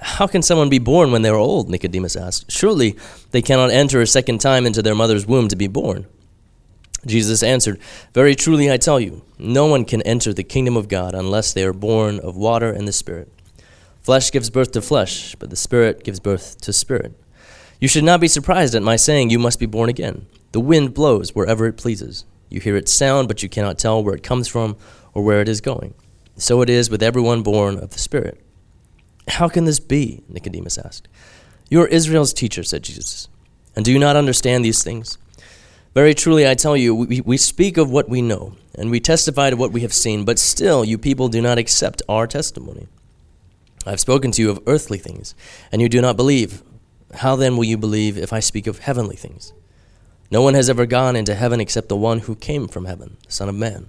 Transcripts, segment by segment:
How can someone be born when they are old? Nicodemus asked. Surely they cannot enter a second time into their mother's womb to be born. Jesus answered, Very truly I tell you, no one can enter the kingdom of God unless they are born of water and the Spirit. Flesh gives birth to flesh, but the Spirit gives birth to spirit. You should not be surprised at my saying, You must be born again. The wind blows wherever it pleases. You hear its sound, but you cannot tell where it comes from or where it is going. So it is with everyone born of the Spirit. How can this be? Nicodemus asked. You are Israel's teacher, said Jesus. And do you not understand these things? Very truly, I tell you, we, we speak of what we know, and we testify to what we have seen, but still you people do not accept our testimony. I have spoken to you of earthly things, and you do not believe. How then will you believe if I speak of heavenly things? No one has ever gone into heaven except the one who came from heaven, the Son of Man.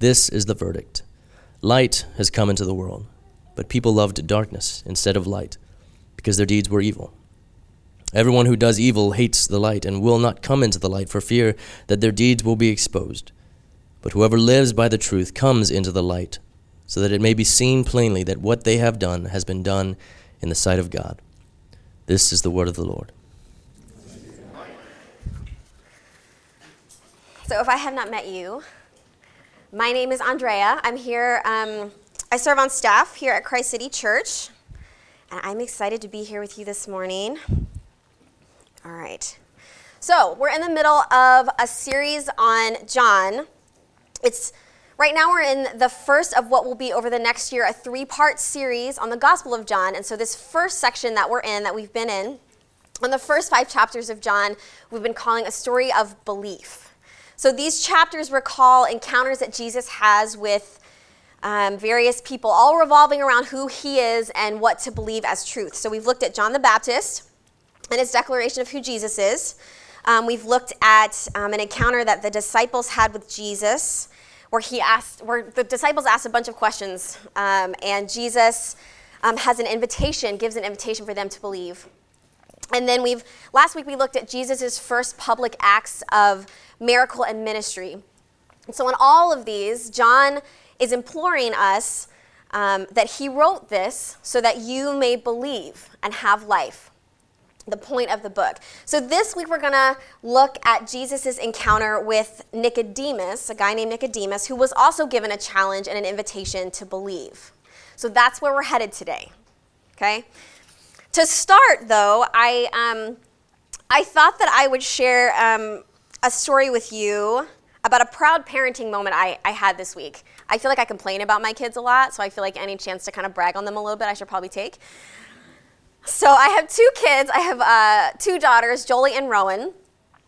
This is the verdict Light has come into the world, but people loved darkness instead of light because their deeds were evil. Everyone who does evil hates the light and will not come into the light for fear that their deeds will be exposed. But whoever lives by the truth comes into the light, so that it may be seen plainly that what they have done has been done in the sight of God. This is the word of the Lord. So, if I have not met you, my name is Andrea. I'm here, um, I serve on staff here at Christ City Church, and I'm excited to be here with you this morning. All right. So, we're in the middle of a series on John. It's right now we're in the first of what will be over the next year a three-part series on the Gospel of John. And so this first section that we're in that we've been in on the first 5 chapters of John, we've been calling a story of belief. So these chapters recall encounters that Jesus has with um, various people, all revolving around who he is and what to believe as truth. So we've looked at John the Baptist and his declaration of who Jesus is. Um, we've looked at um, an encounter that the disciples had with Jesus, where he asked, where the disciples asked a bunch of questions, um, and Jesus um, has an invitation, gives an invitation for them to believe. And then we've last week we looked at Jesus' first public acts of miracle and ministry. And so in all of these, John is imploring us um, that he wrote this so that you may believe and have life. The point of the book. So this week we're going to look at Jesus' encounter with Nicodemus, a guy named Nicodemus, who was also given a challenge and an invitation to believe. So that's where we're headed today. Okay? To start, though, I, um, I thought that I would share um, a story with you about a proud parenting moment I, I had this week. I feel like I complain about my kids a lot, so I feel like any chance to kind of brag on them a little bit, I should probably take. So I have two kids. I have uh, two daughters, Jolie and Rowan.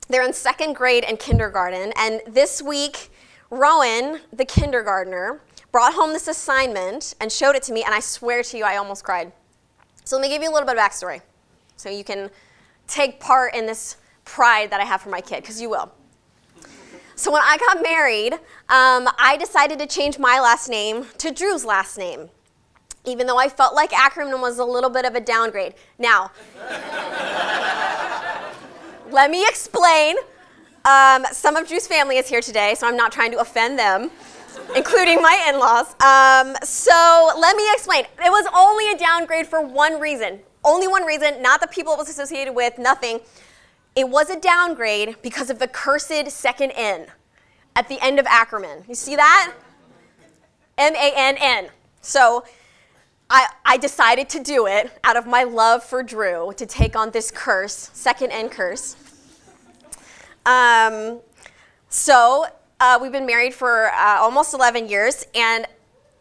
They're in second grade and kindergarten. And this week, Rowan, the kindergartner, brought home this assignment and showed it to me, and I swear to you, I almost cried. So let me give you a little bit of backstory so you can take part in this pride that I have for my kid, because you will. So when I got married, um, I decided to change my last name to Drew's last name, even though I felt like Ackermann was a little bit of a downgrade. Now, let me explain. Um, some of Drew's family is here today, so I'm not trying to offend them including my in laws. Um, so let me explain. It was only a downgrade for one reason. Only one reason, not the people it was associated with, nothing. It was a downgrade because of the cursed second N at the end of Ackermann. You see that? M A N N. So I, I decided to do it out of my love for Drew to take on this curse, second N curse. Um, so uh, we've been married for uh, almost 11 years, and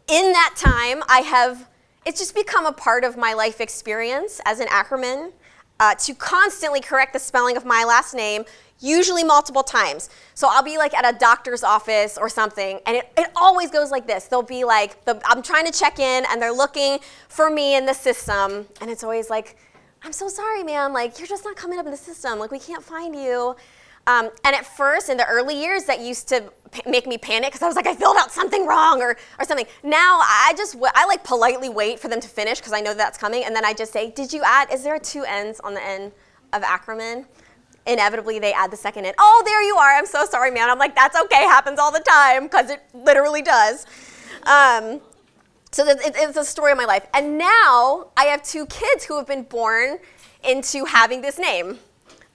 in that time, I have it's just become a part of my life experience as an Ackermann uh, to constantly correct the spelling of my last name, usually multiple times. So I'll be like at a doctor's office or something, and it, it always goes like this. They'll be like, the, I'm trying to check in, and they're looking for me in the system, and it's always like, I'm so sorry, man. Like, you're just not coming up in the system. Like, we can't find you. Um, and at first, in the early years, that used to p- make me panic because I was like, I filled out something wrong or, or something. Now I just, w- I like politely wait for them to finish because I know that's coming. And then I just say, Did you add, is there two N's on the end of Ackermann? Inevitably, they add the second N. Oh, there you are. I'm so sorry, man. I'm like, That's okay. Happens all the time because it literally does. Um, so it's a story of my life. And now I have two kids who have been born into having this name.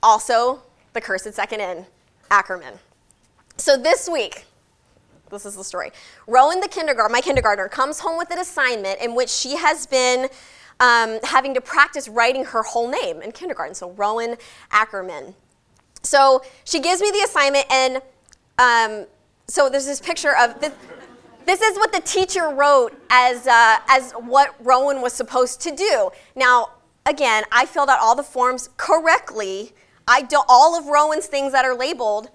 Also, the cursed second N, Ackermann. So this week, this is the story. Rowan, the kindergarten, my kindergartner, comes home with an assignment in which she has been um, having to practice writing her whole name in kindergarten. So Rowan Ackermann. So she gives me the assignment, and um, so there's this picture of this. This is what the teacher wrote as, uh, as what Rowan was supposed to do. Now, again, I filled out all the forms correctly I do, all of Rowan's things that are labeled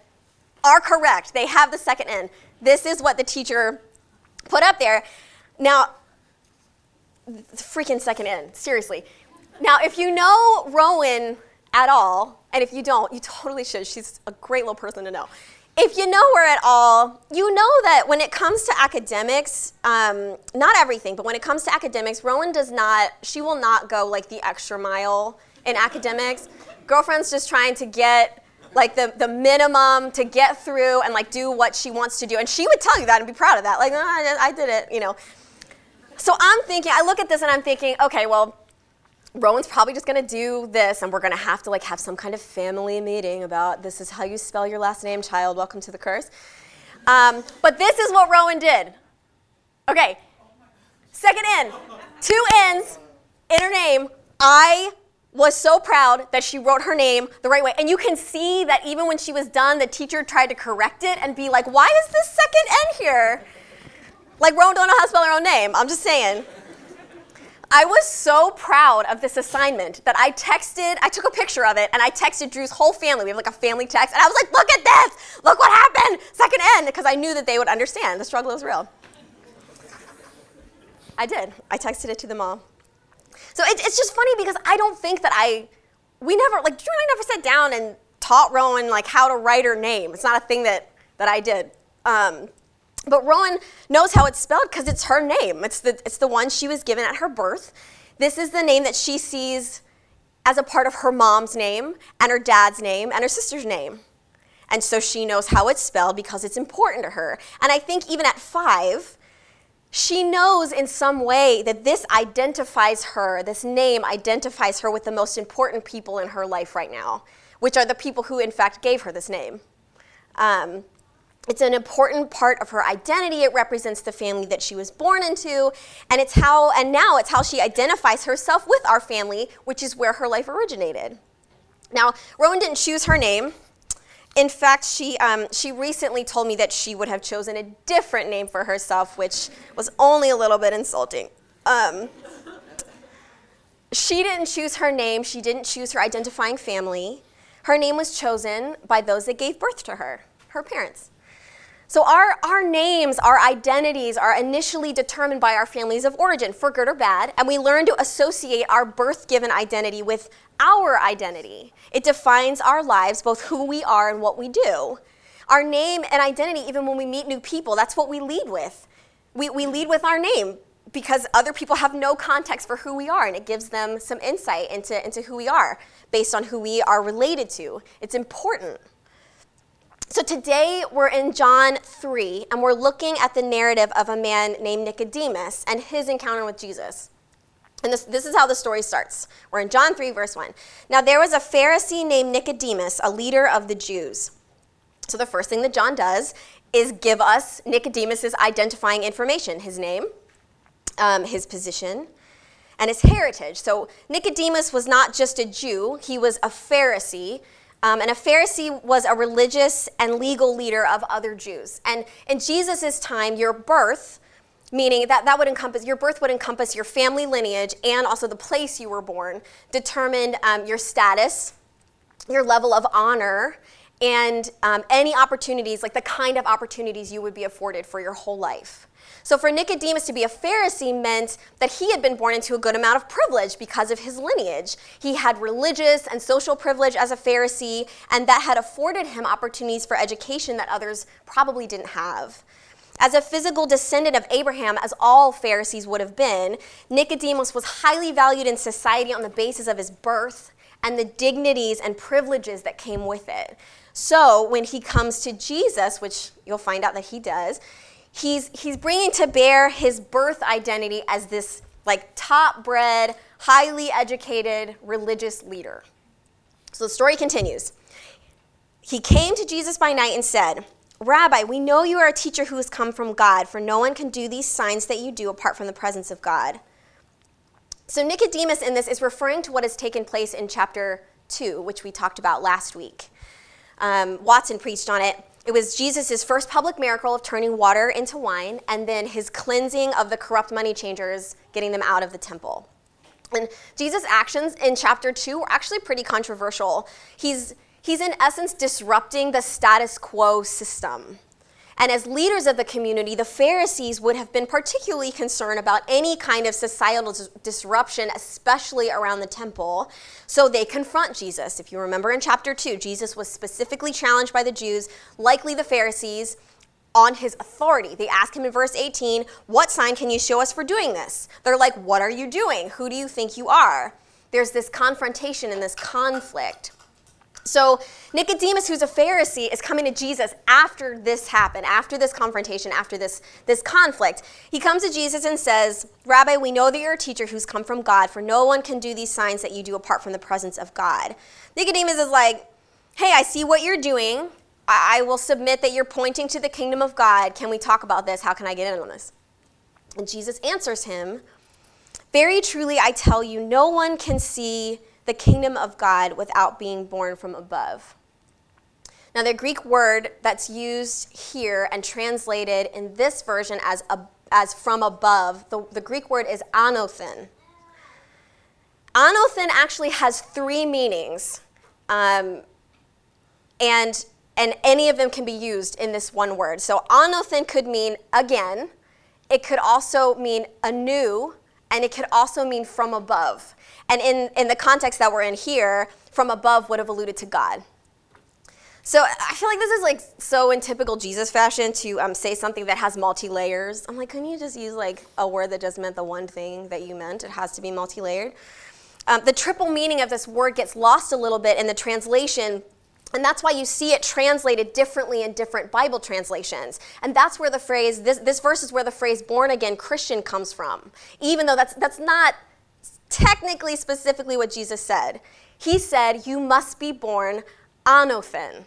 are correct. They have the second N. This is what the teacher put up there. Now, freaking second N, seriously. Now, if you know Rowan at all, and if you don't, you totally should. She's a great little person to know. If you know her at all, you know that when it comes to academics, um, not everything, but when it comes to academics, Rowan does not, she will not go like the extra mile in academics girlfriend's just trying to get like the, the minimum to get through and like do what she wants to do. And she would tell you that and be proud of that. Like, I, I did it, you know. So I'm thinking, I look at this and I'm thinking, okay, well, Rowan's probably just gonna do this, and we're gonna have to like have some kind of family meeting about this is how you spell your last name, child. Welcome to the curse. Um, but this is what Rowan did. Okay, second N, two N's in her name. I was so proud that she wrote her name the right way. And you can see that even when she was done, the teacher tried to correct it and be like, why is this second N here? Like, Rowan don't know how to spell her own name. I'm just saying. I was so proud of this assignment that I texted, I took a picture of it, and I texted Drew's whole family. We have like a family text, and I was like, look at this! Look what happened! Second N, because I knew that they would understand. The struggle is real. I did. I texted it to them all. So it, it's just funny because I don't think that I, we never, like, Drew and I never sat down and taught Rowan, like, how to write her name. It's not a thing that, that I did. Um, but Rowan knows how it's spelled because it's her name. It's the, it's the one she was given at her birth. This is the name that she sees as a part of her mom's name and her dad's name and her sister's name. And so she knows how it's spelled because it's important to her. And I think even at five, she knows in some way that this identifies her, this name identifies her with the most important people in her life right now, which are the people who, in fact, gave her this name. Um, it's an important part of her identity. It represents the family that she was born into, and it's how, and now it's how she identifies herself with our family, which is where her life originated. Now, Rowan didn't choose her name. In fact, she, um, she recently told me that she would have chosen a different name for herself, which was only a little bit insulting. Um, she didn't choose her name, she didn't choose her identifying family. Her name was chosen by those that gave birth to her, her parents. So our, our names, our identities are initially determined by our families of origin, for good or bad, and we learn to associate our birth given identity with our identity. It defines our lives, both who we are and what we do. Our name and identity, even when we meet new people, that's what we lead with. We, we lead with our name because other people have no context for who we are, and it gives them some insight into, into who we are based on who we are related to. It's important. So today we're in John 3, and we're looking at the narrative of a man named Nicodemus and his encounter with Jesus. And this, this is how the story starts. We're in John 3, verse 1. Now there was a Pharisee named Nicodemus, a leader of the Jews. So the first thing that John does is give us Nicodemus's identifying information his name, um, his position, and his heritage. So Nicodemus was not just a Jew, he was a Pharisee Um, and a Pharisee was a religious and legal leader of other Jews. And in Jesus' time, your birth, meaning that that would encompass your birth would encompass your family lineage and also the place you were born, determined um, your status, your level of honor, and um, any opportunities, like the kind of opportunities you would be afforded for your whole life. So for Nicodemus to be a Pharisee meant that he had been born into a good amount of privilege because of his lineage. He had religious and social privilege as a Pharisee, and that had afforded him opportunities for education that others probably didn't have. As a physical descendant of Abraham, as all Pharisees would have been, Nicodemus was highly valued in society on the basis of his birth and the dignities and privileges that came with it. So when he comes to Jesus, which you'll find out that he does, he's, he's bringing to bear his birth identity as this like top bred, highly educated religious leader. So the story continues. He came to Jesus by night and said, Rabbi, we know you are a teacher who has come from God, for no one can do these signs that you do apart from the presence of God. So Nicodemus in this is referring to what has taken place in chapter 2, which we talked about last week. Um, Watson preached on it. It was Jesus' first public miracle of turning water into wine, and then his cleansing of the corrupt money changers, getting them out of the temple. And Jesus' actions in chapter 2 were actually pretty controversial. He's, he's in essence disrupting the status quo system. And as leaders of the community, the Pharisees would have been particularly concerned about any kind of societal dis- disruption, especially around the temple. So they confront Jesus. If you remember in chapter 2, Jesus was specifically challenged by the Jews, likely the Pharisees, on his authority. They ask him in verse 18, What sign can you show us for doing this? They're like, What are you doing? Who do you think you are? There's this confrontation and this conflict. So Nicodemus, who's a Pharisee, is coming to Jesus after this happened, after this confrontation, after this, this conflict. He comes to Jesus and says, Rabbi, we know that you're a teacher who's come from God, for no one can do these signs that you do apart from the presence of God. Nicodemus is like, Hey, I see what you're doing. I, I will submit that you're pointing to the kingdom of God. Can we talk about this? How can I get in on this? And Jesus answers him, Very truly, I tell you, no one can see the kingdom of God without being born from above. Now, the Greek word that's used here and translated in this version as, a, as from above, the, the Greek word is anothen. Anothen actually has three meanings, um, and, and any of them can be used in this one word. So, anothen could mean again, it could also mean anew, and it could also mean from above. And in, in the context that we're in here, from above would have alluded to God. So I feel like this is like so in typical Jesus fashion to um, say something that has multi layers. I'm like, couldn't you just use like a word that just meant the one thing that you meant? It has to be multi layered. Um, the triple meaning of this word gets lost a little bit in the translation and that's why you see it translated differently in different Bible translations. And that's where the phrase, this, this verse is where the phrase born again Christian comes from, even though that's, that's not technically specifically what Jesus said. He said, You must be born anothen.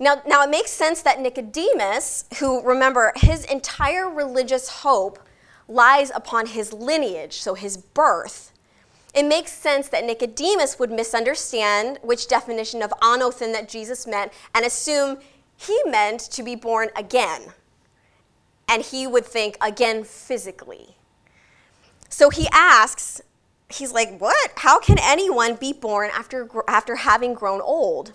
Now, now, it makes sense that Nicodemus, who remember, his entire religious hope lies upon his lineage, so his birth. It makes sense that Nicodemus would misunderstand which definition of anothen that Jesus meant and assume he meant to be born again. And he would think again physically. So he asks, he's like, What? How can anyone be born after, after having grown old?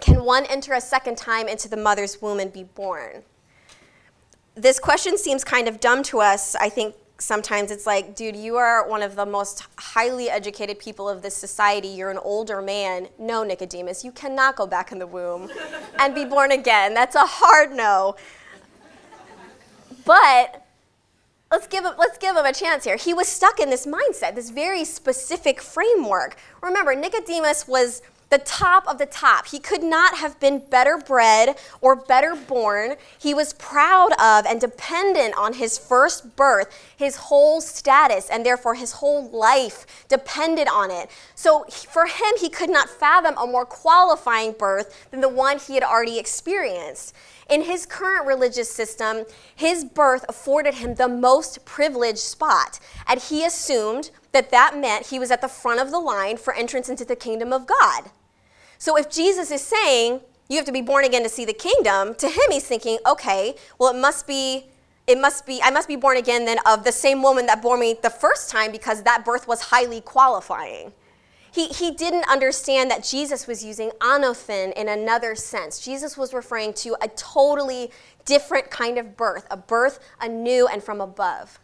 Can one enter a second time into the mother's womb and be born? This question seems kind of dumb to us, I think, sometimes it's like, dude, you are one of the most highly educated people of this society. You're an older man. No, Nicodemus, you cannot go back in the womb and be born again. That's a hard no. But let's give him let's give him a chance here. He was stuck in this mindset, this very specific framework. Remember, Nicodemus was the top of the top. He could not have been better bred or better born. He was proud of and dependent on his first birth. His whole status and therefore his whole life depended on it. So for him, he could not fathom a more qualifying birth than the one he had already experienced. In his current religious system, his birth afforded him the most privileged spot, and he assumed that that meant he was at the front of the line for entrance into the kingdom of God. So if Jesus is saying you have to be born again to see the kingdom, to him he's thinking, okay, well it must be it must be I must be born again then of the same woman that bore me the first time because that birth was highly qualifying. He, he didn't understand that Jesus was using anothen in another sense. Jesus was referring to a totally different kind of birth, a birth anew and from above.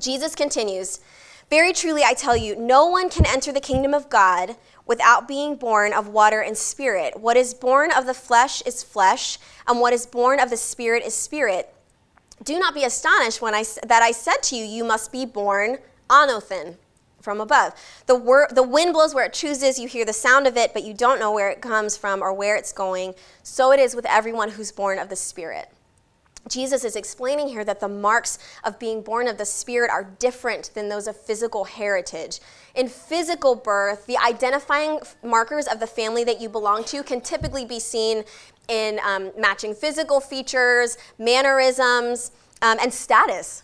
Jesus continues, Very truly I tell you, no one can enter the kingdom of God without being born of water and spirit. What is born of the flesh is flesh, and what is born of the spirit is spirit. Do not be astonished when I, that I said to you, You must be born anothen from above. The, wor- the wind blows where it chooses, you hear the sound of it, but you don't know where it comes from or where it's going. So it is with everyone who's born of the Spirit. Jesus is explaining here that the marks of being born of the Spirit are different than those of physical heritage. In physical birth, the identifying markers of the family that you belong to can typically be seen in um, matching physical features, mannerisms, um, and status.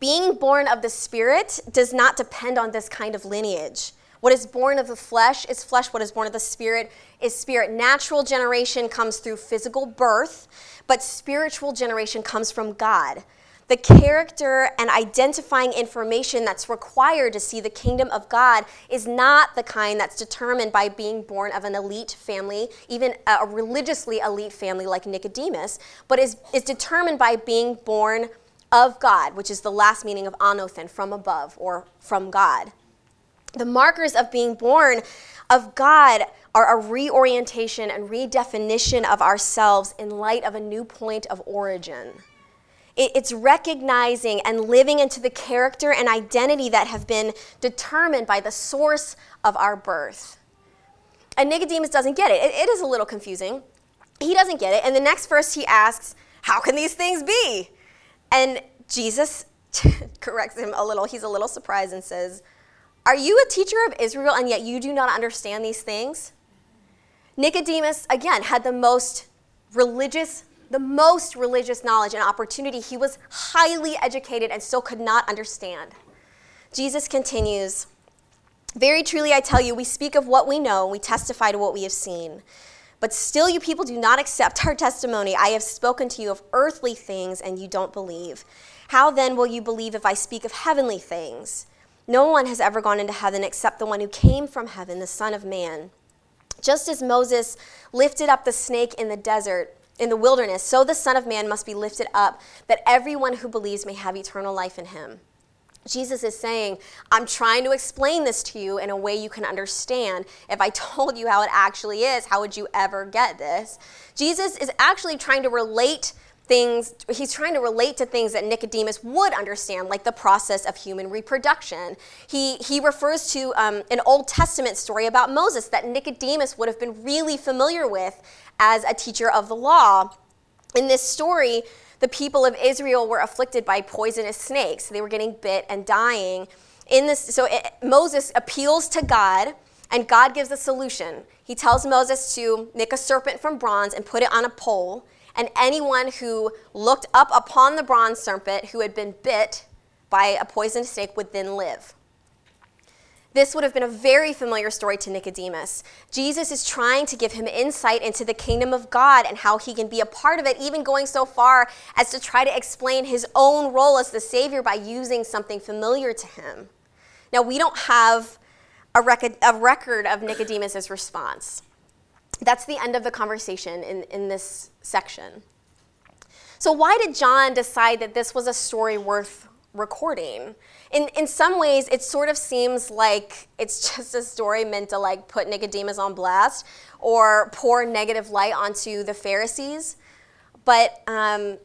Being born of the Spirit does not depend on this kind of lineage. What is born of the flesh is flesh. What is born of the spirit is spirit. Natural generation comes through physical birth, but spiritual generation comes from God. The character and identifying information that's required to see the kingdom of God is not the kind that's determined by being born of an elite family, even a religiously elite family like Nicodemus, but is, is determined by being born of God, which is the last meaning of anothen, from above or from God. The markers of being born of God are a reorientation and redefinition of ourselves in light of a new point of origin. It's recognizing and living into the character and identity that have been determined by the source of our birth. And Nicodemus doesn't get it. It is a little confusing. He doesn't get it. And the next verse, he asks, How can these things be? And Jesus corrects him a little. He's a little surprised and says, Are you a teacher of Israel and yet you do not understand these things? Nicodemus, again, had the most religious, the most religious knowledge and opportunity. He was highly educated and still could not understand. Jesus continues, Very truly I tell you, we speak of what we know, and we testify to what we have seen. But still, you people do not accept our testimony. I have spoken to you of earthly things, and you don't believe. How then will you believe if I speak of heavenly things? No one has ever gone into heaven except the one who came from heaven, the Son of Man. Just as Moses lifted up the snake in the desert, in the wilderness, so the Son of Man must be lifted up, that everyone who believes may have eternal life in him. Jesus is saying, I'm trying to explain this to you in a way you can understand. If I told you how it actually is, how would you ever get this? Jesus is actually trying to relate things, he's trying to relate to things that Nicodemus would understand, like the process of human reproduction. He, he refers to um, an Old Testament story about Moses that Nicodemus would have been really familiar with as a teacher of the law. In this story, the people of Israel were afflicted by poisonous snakes. They were getting bit and dying. In this, so it, Moses appeals to God, and God gives a solution. He tells Moses to make a serpent from bronze and put it on a pole, and anyone who looked up upon the bronze serpent who had been bit by a poisoned snake would then live. This would have been a very familiar story to Nicodemus. Jesus is trying to give him insight into the kingdom of God and how he can be a part of it, even going so far as to try to explain his own role as the Savior by using something familiar to him. Now, we don't have a record, of Nicodemus' response. That's the end of the conversation in, in this section. So, why did John decide that this was a story worth recording. In, in some ways, it sort of seems like it's just a story meant to like put Nicodemus on blast or pour negative light onto the Pharisees. But um,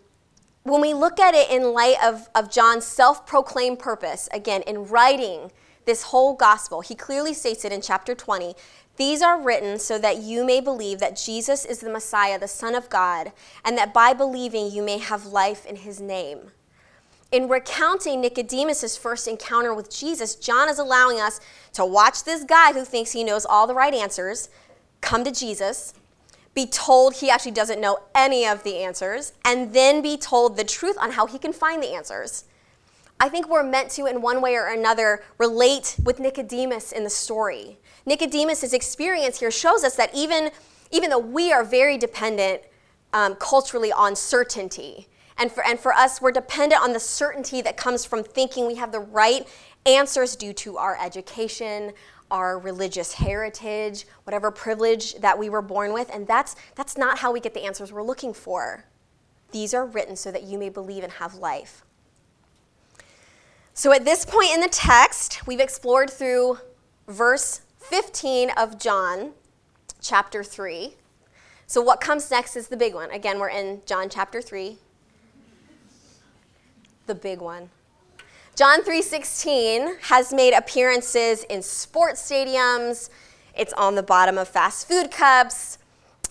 when we look at it in light of, of John's self proclaimed purpose, again, in writing this whole gospel, he clearly states it in chapter 20 these are written so that you may believe that Jesus is the Messiah, the Son of God, and that by believing you may have life in his name in recounting Nicodemus' first encounter with Jesus, John is allowing us to watch this guy who thinks he knows all the right answers come to Jesus, be told he actually doesn't know any of the answers, and then be told the truth on how he can find the answers. I think we're meant to, in one way or another, relate with Nicodemus in the story. Nicodemus' experience here shows us that even, even though we are very dependent um, culturally on certainty, and for, and for us, we're dependent on the certainty that comes from thinking we have the right answers due to our education, our religious heritage, whatever privilege that we were born with. And that's, that's not how we get the answers we're looking for. These are written so that you may believe and have life. So at this point in the text, we've explored through verse 15 of John chapter 3. So what comes next is the big one. Again, we're in John chapter 3. The big one. John 3:16 has made appearances in sports stadiums. It's on the bottom of fast food cups.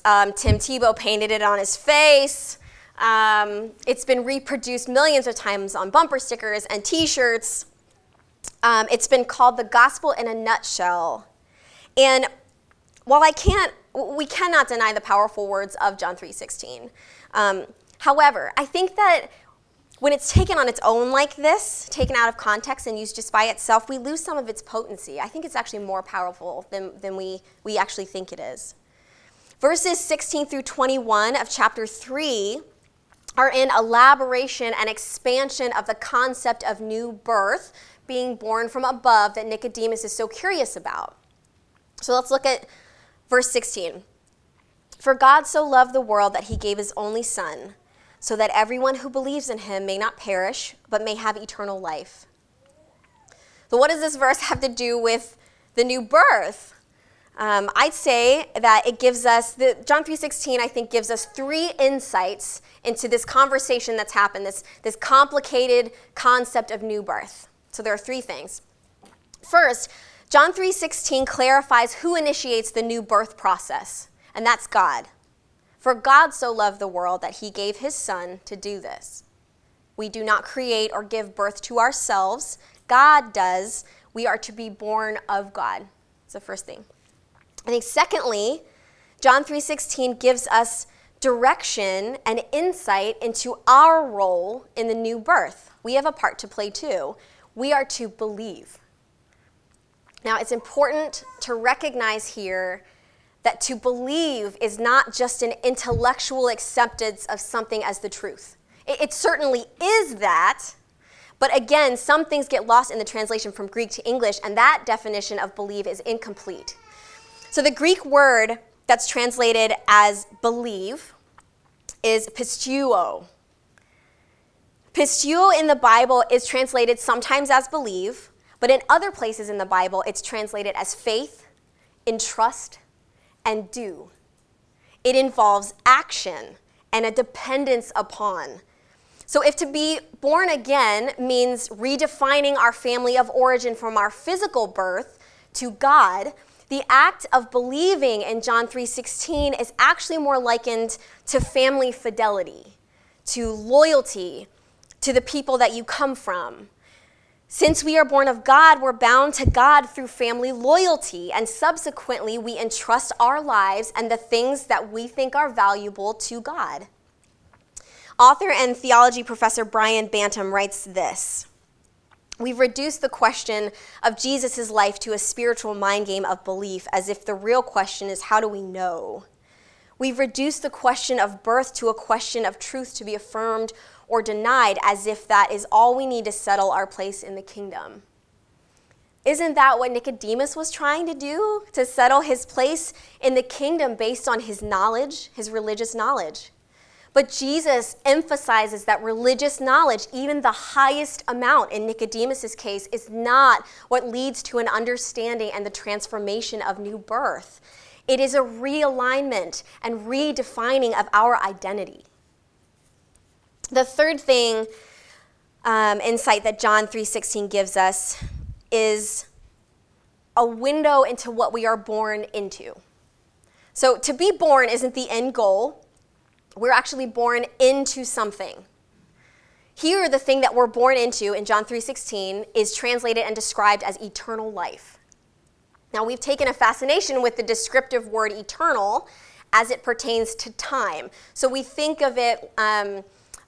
Um, Tim Tebow painted it on his face. Um, it's been reproduced millions of times on bumper stickers and T-shirts. Um, it's been called the gospel in a nutshell. And while I can't, we cannot deny the powerful words of John 3:16. Um, however, I think that when it's taken on its own like this, taken out of context and used just by itself, we lose some of its potency. I think it's actually more powerful than, than we, we actually think it is. Verses 16 through 21 of chapter 3 are in elaboration and expansion of the concept of new birth, being born from above, that Nicodemus is so curious about. So let's look at verse 16. For God so loved the world that he gave his only Son so that everyone who believes in him may not perish, but may have eternal life. So, what does this verse have to do with the new birth? Um, I'd say that it gives us the John 3:16. I think gives us three insights into this conversation that's happened. This this complicated concept of new birth. So there are three things. First, John 3:16 clarifies who initiates the new birth process, and that's God. For God so loved the world that he gave his Son to do this. We do not create or give birth to ourselves, God does. We are to be born of God. That's the first thing. I think secondly, John 3:16 gives us direction and insight into our role in the new birth. We have a part to play too. We are to believe. Now, it's important to recognize here that to believe is not just an intellectual acceptance of something as the truth. It, it, certainly is that, but again, some things get lost in the translation from Greek to English, and that definition of believe is incomplete. So the Greek word that's translated as believe is pisteuo. Pisteuo in the Bible is translated sometimes as believe, but in other places in the Bible, it's translated as faith, in trust, and do. It involves action and a dependence upon. So, if to be born again means redefining our family of origin from our physical birth to God, the act of believing in John 3:16 is actually more likened to family fidelity, to loyalty to the people that you come from, since we are born of God, we're bound to God through family loyalty, and subsequently, we entrust our lives and the things that we think are valuable to God. Author and theology professor Brian Bantum writes this We've reduced the question of Jesus' life to a spiritual mind game of belief, as if the real question is how do we know? We've reduced the question of birth to a question of truth to be affirmed or denied as if that is all we need to settle our place in the kingdom. Isn't that what Nicodemus was trying to do? To settle his place in the kingdom based on his knowledge, his religious knowledge. But Jesus emphasizes that religious knowledge, even the highest amount in Nicodemus's case, is not what leads to an understanding and the transformation of new birth. It is a realignment and redefining of our identity. The third thing, um, insight that John 3:16 gives us is a window into what we are born into. So to be born isn't the end goal. We're actually born into something. Here, the thing that we're born into in John 3:16 is translated and described as eternal life. Now, we've taken a fascination with the descriptive word eternal as it pertains to time. So we think of it um,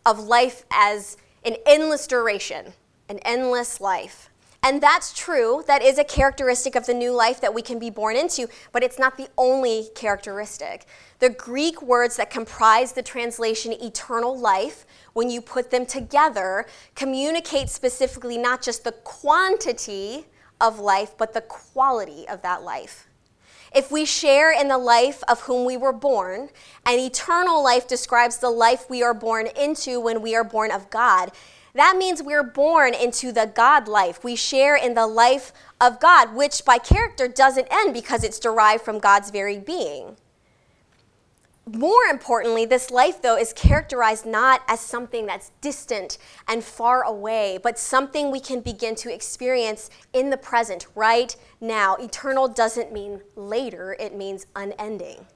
of life as an endless duration, an endless life. And that's true. That is a characteristic of the new life that we can be born into, but it's not the only characteristic. The Greek words that comprise the translation eternal life, when you put them together, communicate specifically not just the quantity of life, but the quality of that life. If we share in the life of whom we were born, and eternal life describes the life we are born into when we are born of God, that means we're born into the God life. We share in the life of God, which by character doesn't end because it's derived from God's very being. More importantly, this life, though, is characterized not as something that's distant and far away, but something we can begin to experience in the present, right now. Eternal doesn't mean later, it means unending.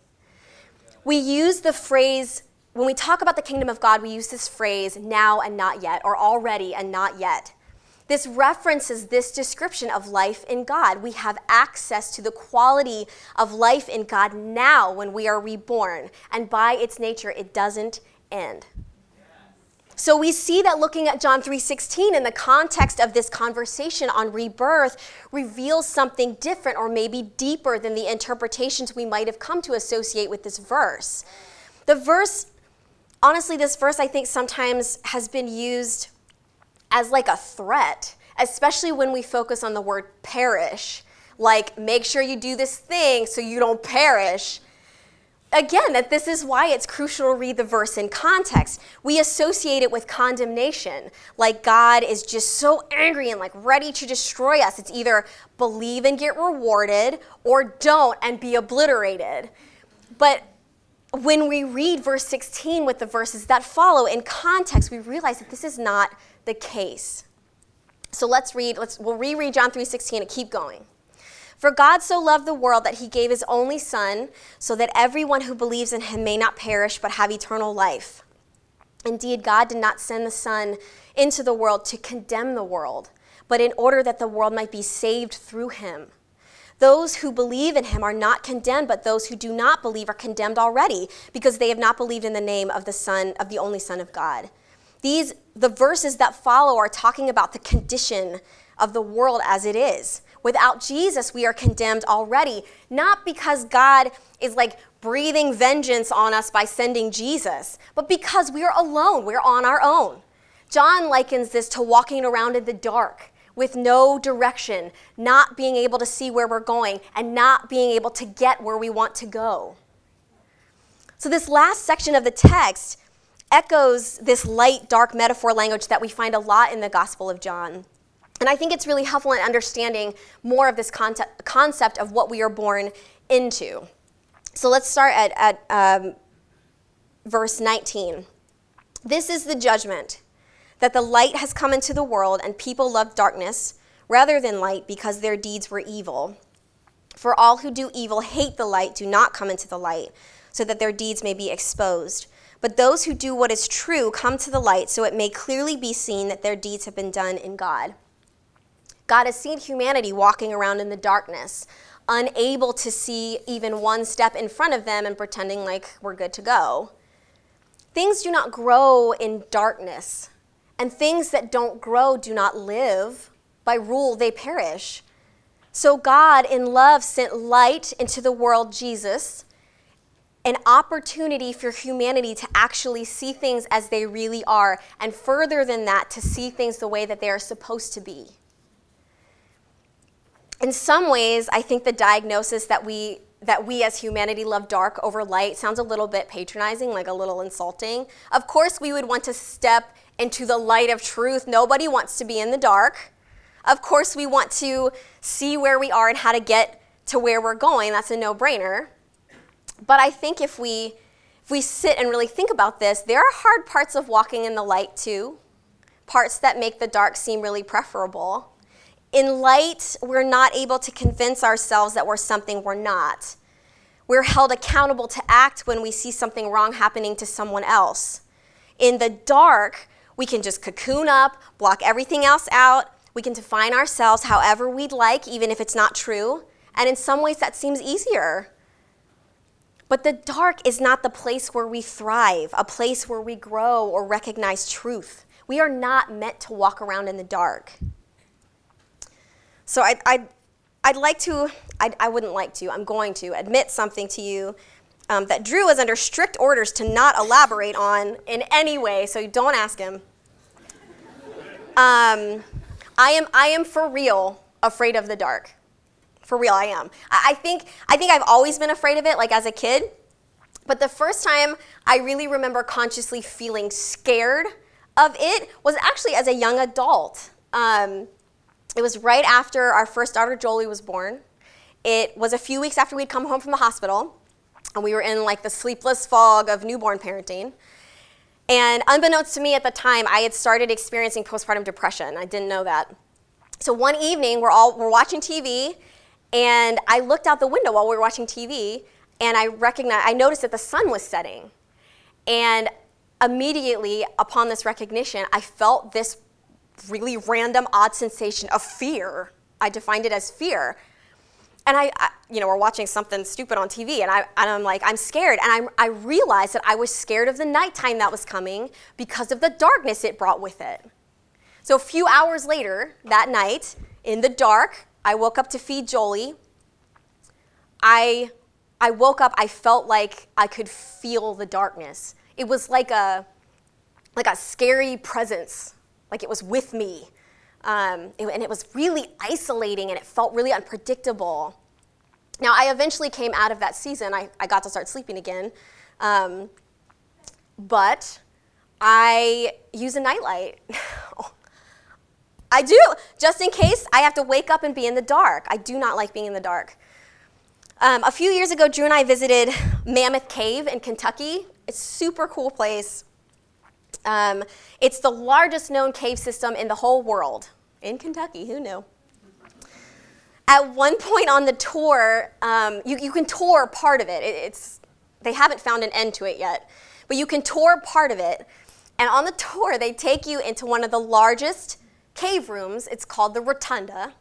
We use the phrase when we talk about the kingdom of God, we use this phrase now and not yet, or already and not yet. This references this description of life in God. We have access to the quality of life in God now when we are reborn, and by its nature, it doesn't end. So we see that looking at John 3:16 in the context of this conversation on rebirth reveals something different or maybe deeper than the interpretations we might have come to associate with this verse. The verse honestly, this verse I think sometimes has been used as like a threat, especially when we focus on the word perish. Like, make sure you do this thing so you don't perish. Again, that this is why it's crucial to read the verse in context. We associate it with condemnation, like God is just so angry and like ready to destroy us. It's either believe and get rewarded or don't and be obliterated. But when we read verse 16 with the verses that follow in context, we realize that this is not the case. So let's read, let's, we'll reread John 3.16 and keep going. For God so loved the world that he gave his only Son, so that everyone who believes in him may not perish but have eternal life. Indeed, God did not send the Son into the world to condemn the world, but in order that the world might be saved through him. Those who believe in him are not condemned, but those who do not believe are condemned already because they have not believed in the name of the Son, of the only Son of God. These, the verses that follow are talking about the condition of the world as it is. Without Jesus, we are condemned already, not because God is like breathing vengeance on us by sending Jesus, but because we are alone, we're on our own. John likens this to walking around in the dark with no direction, not being able to see where we're going, and not being able to get where we want to go. So, this last section of the text echoes this light, dark metaphor language that we find a lot in the Gospel of John. And I think it's really helpful in understanding more of this concept of what we are born into. So let's start at, at um, verse 19. This is the judgment that the light has come into the world, and people love darkness rather than light because their deeds were evil. For all who do evil hate the light, do not come into the light, so that their deeds may be exposed. But those who do what is true come to the light, so it may clearly be seen that their deeds have been done in God. God has seen humanity walking around in the darkness, unable to see even one step in front of them and pretending like we're good to go. Things do not grow in darkness. And things that don't grow do not live. By rule, they perish. So God, in love, sent light into the world, Jesus, an opportunity for humanity to actually see things as they really are, and further than that, to see things the way that they are supposed to be. In some ways, I think the diagnosis that we that we as humanity love dark over light sounds a little bit patronizing, like a little insulting. Of course, we would want to step into the light of truth. Nobody wants to be in the dark. Of course, we want to see where we are and how to get to where we're going. That's a no brainer. But I think if we, if we sit and really think about this, there are hard parts of walking in the light too, parts that make the dark seem really preferable. In light, we're not able to convince ourselves that we're something we're not. We're held accountable to act when we see something wrong happening to someone else. In the dark, we can just cocoon up, block everything else out. We can define ourselves however we'd like, even if it's not true. And in some ways, that seems easier. But the dark is not the place where we thrive, a place where we grow or recognize truth. We are not meant to walk around in the dark. So I, I, I'd like to, I, I wouldn't like to, I'm going to admit something to you um, that Drew was under strict orders to not elaborate on in any way, so don't ask him. Um, I am, I am for real afraid of the dark. For real, I am. I, think, I think I've always been afraid of it, like as a kid. But the first time I really remember consciously feeling scared of it was actually as a young adult. Um, it was right after our first daughter Jolie was born. It was a few weeks after we'd come home from the hospital, and we were in like the sleepless fog of newborn parenting. And unbeknownst to me at the time, I had started experiencing postpartum depression. I didn't know that. So one evening, we're all we're watching TV, and I looked out the window while we were watching TV, and I recognized I noticed that the sun was setting. And immediately upon this recognition, I felt this really random, odd sensation of fear. I defined it as fear. And I, I, you know, we're watching something stupid on TV, and, I, and I'm like, I'm scared. And I, I realized that I was scared of the nighttime that was coming because of the darkness it brought with it. So a few hours later, that night, in the dark, I woke up to feed Jolie. I, I woke up, I felt like I could feel the darkness. It was like a, like a scary presence like it was with me. Um, it, and it was really isolating and it felt really unpredictable. Now, I eventually came out of that season. I, I got to start sleeping again. Um, but I use a nightlight. I do, just in case I have to wake up and be in the dark. I do not like being in the dark. Um, a few years ago, Drew and I visited Mammoth Cave in Kentucky. It's a super cool place. Um, it's the largest known cave system in the whole world. In Kentucky, who knew? At one point on the tour, um, you, you can tour part of it. it. It's, they haven't found an end to it yet, but you can tour part of it. And on the tour, they take you into one of the largest cave rooms. It's called the Rotunda.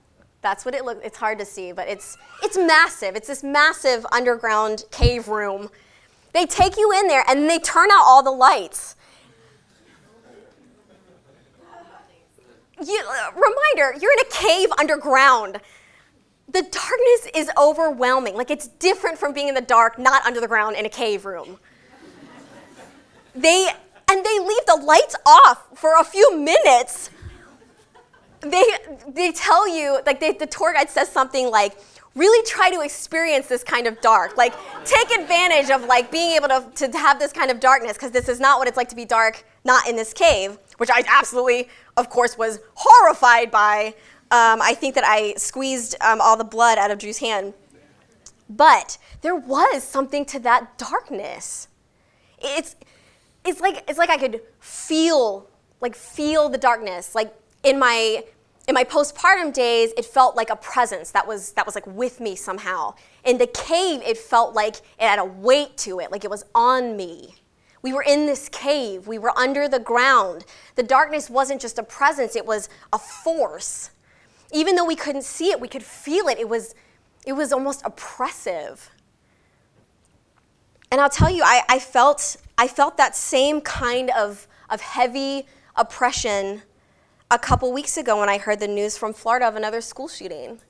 That's what it looks. It's hard to see, but it's it's massive. It's this massive underground cave room. They take you in there and they turn out all the lights. you, uh, reminder, you're in a cave underground. The darkness is overwhelming. Like it's different from being in the dark, not under the ground in a cave room. They and they leave the lights off for a few minutes. They they tell you like they, the tour guide says something like really try to experience this kind of dark. Like take advantage of like being able to, to have this kind of darkness because this is not what it's like to be dark not in this cave, which I absolutely of course, was horrified by. Um, I think that I squeezed um, all the blood out of Drew's hand. But there was something to that darkness. It's, it's, like, it's like I could feel, like feel the darkness. Like in my, in my postpartum days, it felt like a presence that was, that was like with me somehow. In the cave, it felt like it had a weight to it, like it was on me. We were in this cave, we were under the ground. The darkness wasn't just a presence, it was a force. Even though we couldn't see it, we could feel it. It was, it was almost oppressive. And I'll tell you, I, I, felt, I felt that same kind of, of heavy oppression a couple weeks ago when I heard the news from Florida of another school shooting.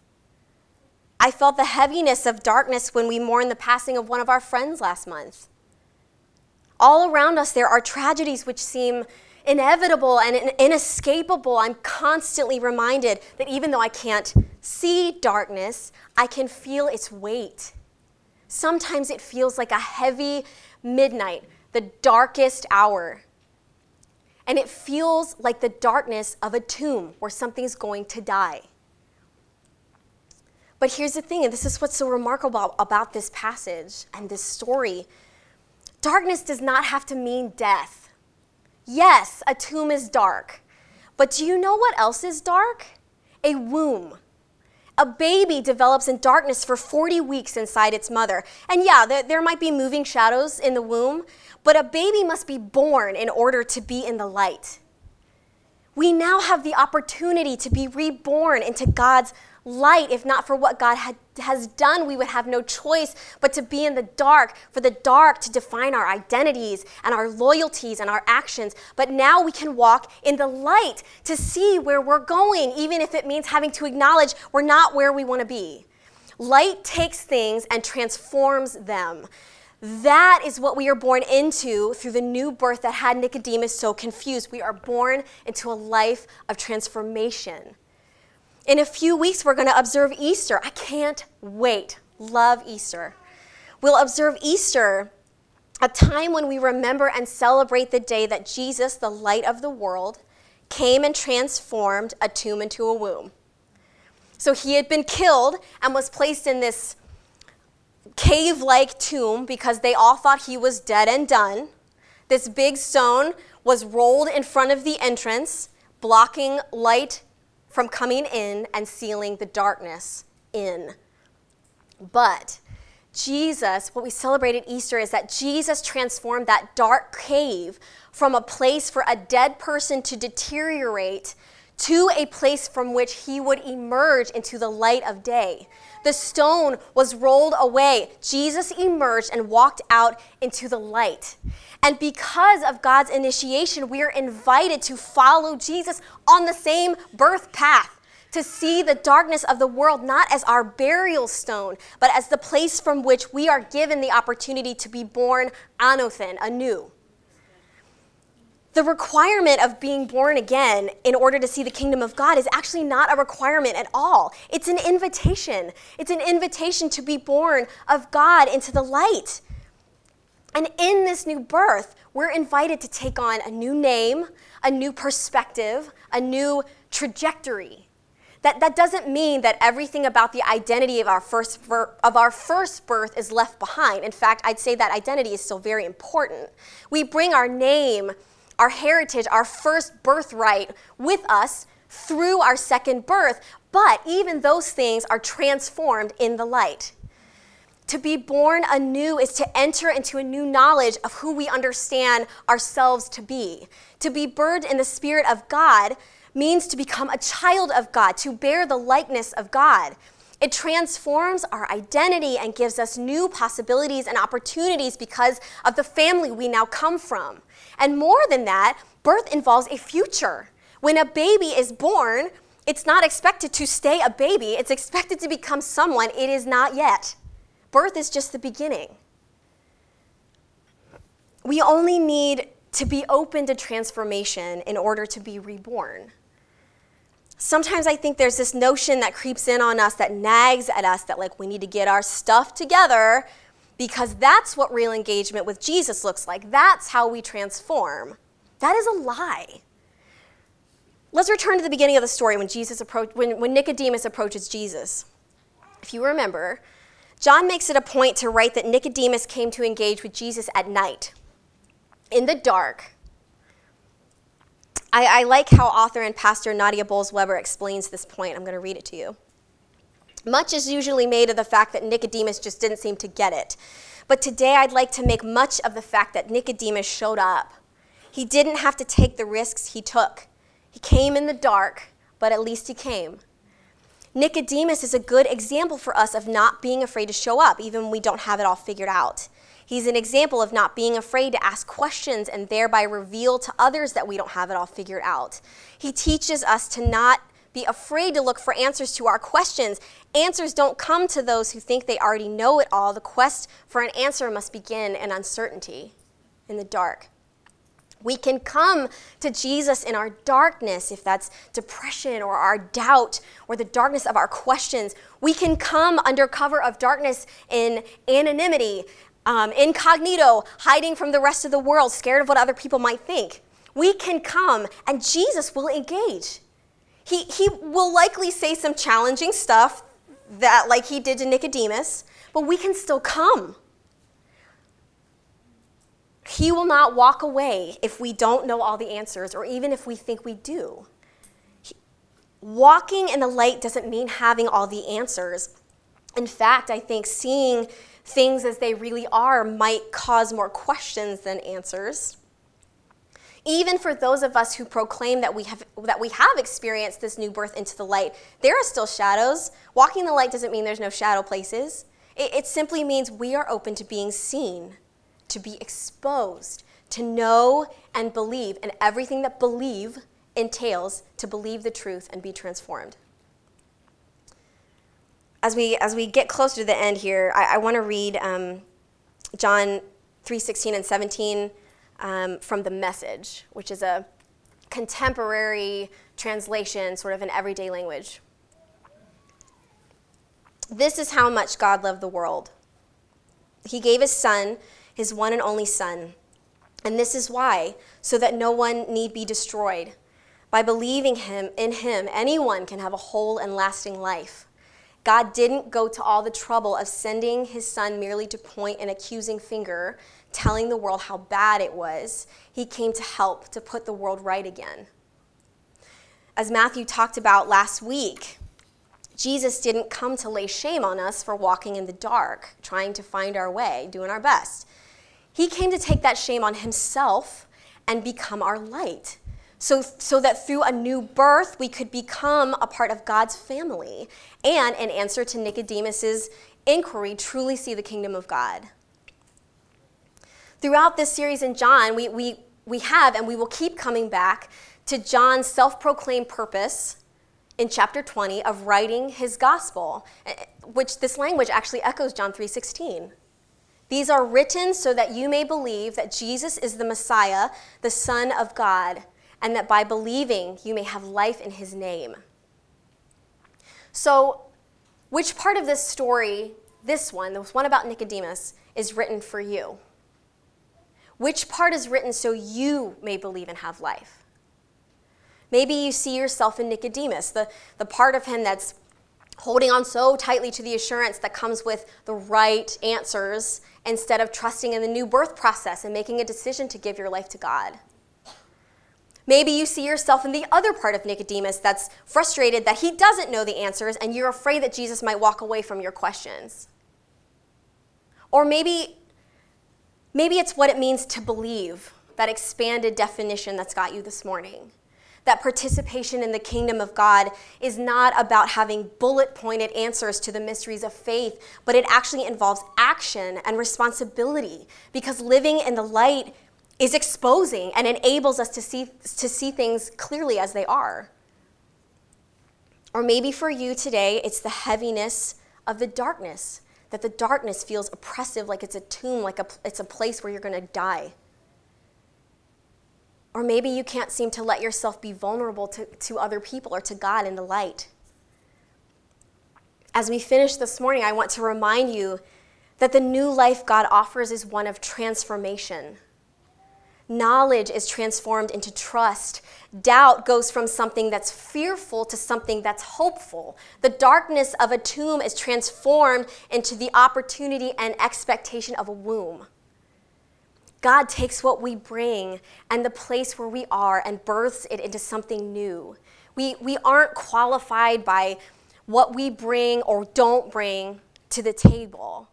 I felt the heaviness of darkness when we mourned the passing of one of our friends last month. All around us, there are tragedies which seem inevitable and inescapable. I'm constantly reminded that even though I can't see darkness, I can feel its weight. Sometimes it feels like a heavy midnight, the darkest hour. And it feels like the darkness of a tomb where something's going to die. But here's the thing, and this is what's so remarkable about this passage and this story Darkness does not have to mean death. Yes, a tomb is dark. But do you know what else is dark? A womb. A baby develops in darkness for 40 weeks inside its mother. And yeah, there, there, might be moving shadows in the womb, but a baby must be born in order to be in the light. We now have the opportunity to be reborn into God's light. If not for what God had, has done, we would have no choice but to be in the dark, for the dark to define our identities and our loyalties and our actions. But now we can walk in the light to see where we're going, even if it means having to acknowledge we're not where we want to be. Light takes things and transforms them. That is what we are born into through the new birth that had Nicodemus so confused. We are born into a life of transformation. In a few weeks, we're going to observe Easter. I can't wait. Love Easter. We'll observe Easter, a time when we remember and celebrate the day that Jesus, the light of the world, came and transformed a tomb into a womb. So he had been killed and was placed in this cave like tomb because they all thought he was dead and done. This big stone was rolled in front of the entrance, blocking light from coming in and sealing the darkness in. But Jesus, what we celebrate at Easter is that Jesus transformed that dark cave from a place for a dead person to deteriorate to a place from which he would emerge into the light of day. The stone was rolled away. Jesus emerged and walked out into the light. And because of God's initiation, we are invited to follow Jesus on the same birth path, to see the darkness of the world not as our burial stone, but as the place from which we are given the opportunity to be born anothen, anew. The requirement of being born again in order to see the kingdom of God is actually not a requirement at all. It's an invitation. It's an invitation to be born of God into the light. And in this new birth, we're invited to take on a new name, a new perspective, a new trajectory. That, that doesn't mean that everything about the identity of our, first, of our first birth is left behind. In fact, I'd say that identity is still very important. We bring our name, our heritage, our first birthright with us through our second birth, but even those things are transformed in the light. To be born anew is to enter into a new knowledge of who we understand ourselves to be. To be birthed in the Spirit of God means to become a child of God, to bear the likeness of God. It transforms our identity and gives us new possibilities and opportunities because of the family we now come from. And more than that, birth involves a future. When a baby is born, it's not expected to stay a baby, it's expected to become someone it is not yet. Birth is just the beginning. We only need to be open to transformation in order to be reborn. Sometimes I think there's this notion that creeps in on us that nags at us that, like, we need to get our stuff together because that's what real engagement with Jesus looks like. That's how we transform. That is a lie. Let's return to the beginning of the story when, Jesus approach, when, when Nicodemus approaches Jesus. If you remember, John makes it a point to write that Nicodemus came to engage with Jesus at night, in the dark. I, I like how author and pastor Nadia Bolz-Weber explains this point. I'm going to read it to you. Much is usually made of the fact that Nicodemus just didn't seem to get it. But today I'd like to make much of the fact that Nicodemus showed up. He didn't have to take the risks he took. He came in the dark, but at least he came. Nicodemus is a good example for us of not being afraid to show up, even when we don't have it all figured out. He's an example of not being afraid to ask questions and thereby reveal to others that we don't have it all figured out. He teaches us to not be afraid to look for answers to our questions. Answers don't come to those who think they already know it all. The quest for an answer must begin in uncertainty, in the dark. We can come to Jesus in our darkness, if that's depression or our doubt or the darkness of our questions. We can come under cover of darkness in anonymity, um, incognito, hiding from the rest of the world, scared of what other people might think. We can come and Jesus will engage. He, he will likely say some challenging stuff that like he did to Nicodemus, but we can still come. He will not walk away if we don't know all the answers or even if we think we do. Walking in the light doesn't mean having all the answers. In fact, I think seeing things as they really are might cause more questions than answers. Even for those of us who proclaim that we have that we have experienced this new birth into the light, there are still shadows. Walking the light doesn't mean there's no shadow places. It, it simply means we are open to being seen, to be exposed, to know and believe, and everything that believe entails to believe the truth and be transformed. As we as we get closer to the end here, I, I want to read um, John three sixteen and seventeen um, from the Message, which is a contemporary translation, sort of in everyday language. This is how much God loved the world. He gave his Son, his one and only Son. And this is why, so that no one need be destroyed. By believing him in him, anyone can have a whole and lasting life. God didn't go to all the trouble of sending his son merely to point an accusing finger telling the world how bad it was. He came to help to put the world right again. As Matthew talked about last week, Jesus didn't come to lay shame on us for walking in the dark, trying to find our way, doing our best. He came to take that shame on himself and become our light. So, so that through a new birth, we could become a part of God's family and, in answer to Nicodemus's inquiry, truly see the kingdom of God. Throughout this series in John, we, we, we have and we will keep coming back to John's self proclaimed purpose in chapter 20 of writing his gospel, eh, which this language actually echoes John 3:16. These are written so that you may believe that Jesus is the Messiah, the Son of God, and that by believing you may have life in his name. So, which part of this story, this one, the one about Nicodemus, is written for you? Which part is written so you may believe and have life? Maybe you see yourself in Nicodemus, the, the part of him that's holding on so tightly to the assurance that comes with the right answers instead of trusting in the new birth process and making a decision to give your life to God. Maybe you see yourself in the other part of Nicodemus that's frustrated that he doesn't know the answers and you're afraid that Jesus might walk away from your questions. Or maybe Maybe it's what it means to believe, that expanded definition that's got you this morning. That participation in the kingdom of God is not about having bullet pointed answers to the mysteries of faith, but it actually involves action and responsibility because living in the light is exposing and enables us to see, to see things clearly as they are. Or maybe for you today, it's the heaviness of the darkness that the darkness feels oppressive, like it's a tomb, like a, it's a place where you're going to die. Or maybe you can't seem to let yourself be vulnerable to, to other people or to God in the light. As we finish this morning, I want to remind you that the new life God offers is one of transformation. Knowledge is transformed into trust. Doubt goes from something that's fearful to something that's hopeful. The darkness of a tomb is transformed into the opportunity and expectation of a womb. God takes what we bring and the place where we are and births it into something new. We, we aren't qualified by what we bring or don't bring to the table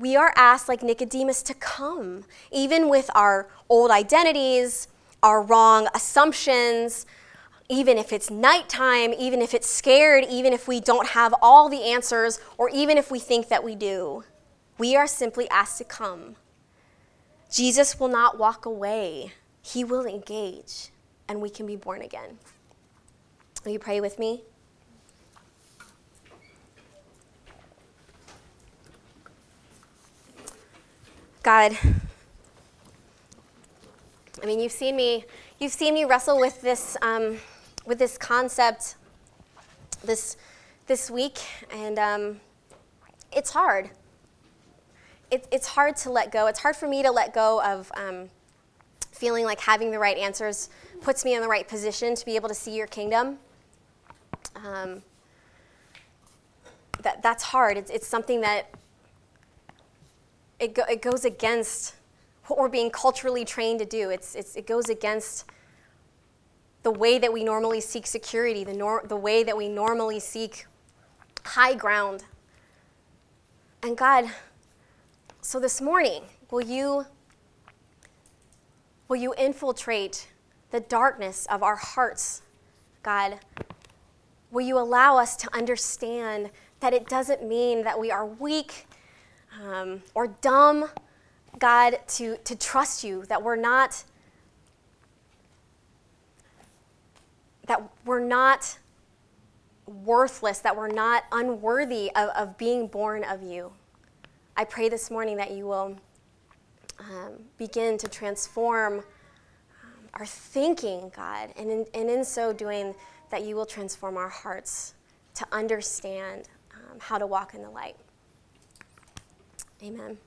we are asked, like Nicodemus, to come, even with our old identities, our wrong assumptions, even if it's nighttime, even if it's scared, even if we don't have all the answers, or even if we think that we do. We are simply asked to come. Jesus will not walk away, He will engage, and we can be born again. Will you pray with me? God, I mean, you've seen me, you've seen me wrestle with this, um, with this concept this, this week, and um, it's hard. It, it's hard to let go. It's hard for me to let go of um, feeling like having the right answers puts me in the right position to be able to see your kingdom. Um, that, that's hard. It's, it's something that it, go, it goes against what we're being culturally trained to do. It's, it's, it goes against the way that we normally seek security, the, nor- the way that we normally seek high ground. And God, so this morning, will you Will you infiltrate the darkness of our hearts, God? Will you allow us to understand that it doesn't mean that we are weak um, or dumb, God, to, to trust you, that we're not that we're not worthless, that we're not unworthy of, of being born of you. I pray this morning that you will um, begin to transform um, our thinking, God, and in, and in so doing, that you will transform our hearts to understand um, how to walk in the light. Amen.